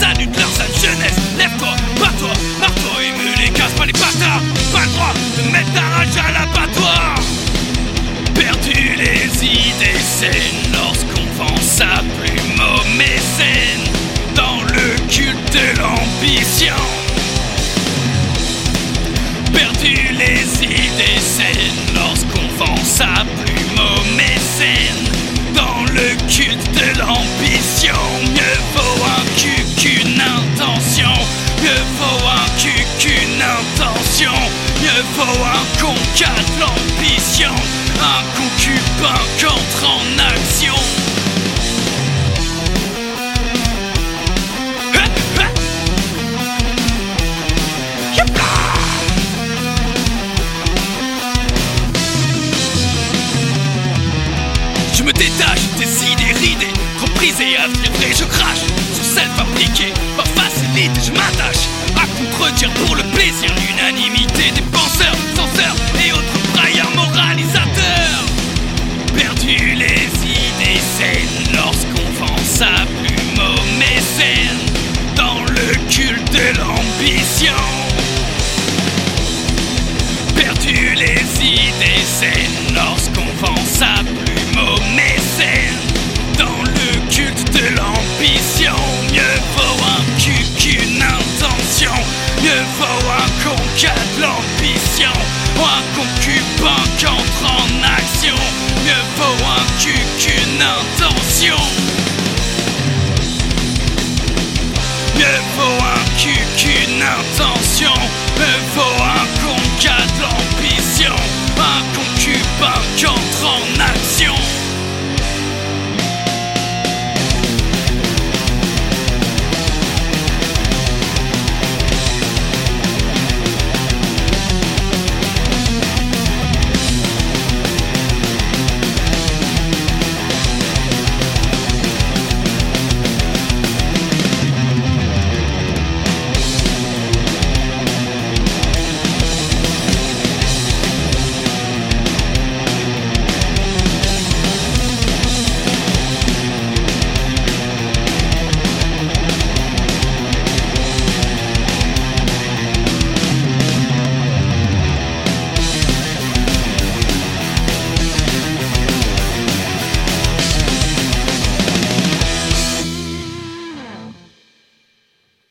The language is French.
salute leur sale jeunesse. Lève-toi, bats-toi, marre-toi et me les casse pas les bâtards. Pas le droit de mettre ta rage à l'abattoir. Perdu les idées saines lorsqu'on vend sa plume aux mécènes dans le culte de l'ambition. Perdu les idées saines lorsqu'on vend sa plume aux mécènes dans le culte de l'ambition. Vaut un con qu'à de l'ambition. Un concubin qu'entre en action. Je me détache des idées ridées, trop prisées à je crache sur celles fabriquées, pas facilite, je m'attache à contredire pour le plaisir l'unanimité des lorsqu'on vend sa plume aux mécènes Dans le culte de l'ambition Mieux vaut un cul qu'une intention. Mieux vaut un con qu'à de l'ambition. Un concubin qu'entre en action. Mieux vaut un cul qu'une intention. Mieux vaut un cul qu'une intention 好难修。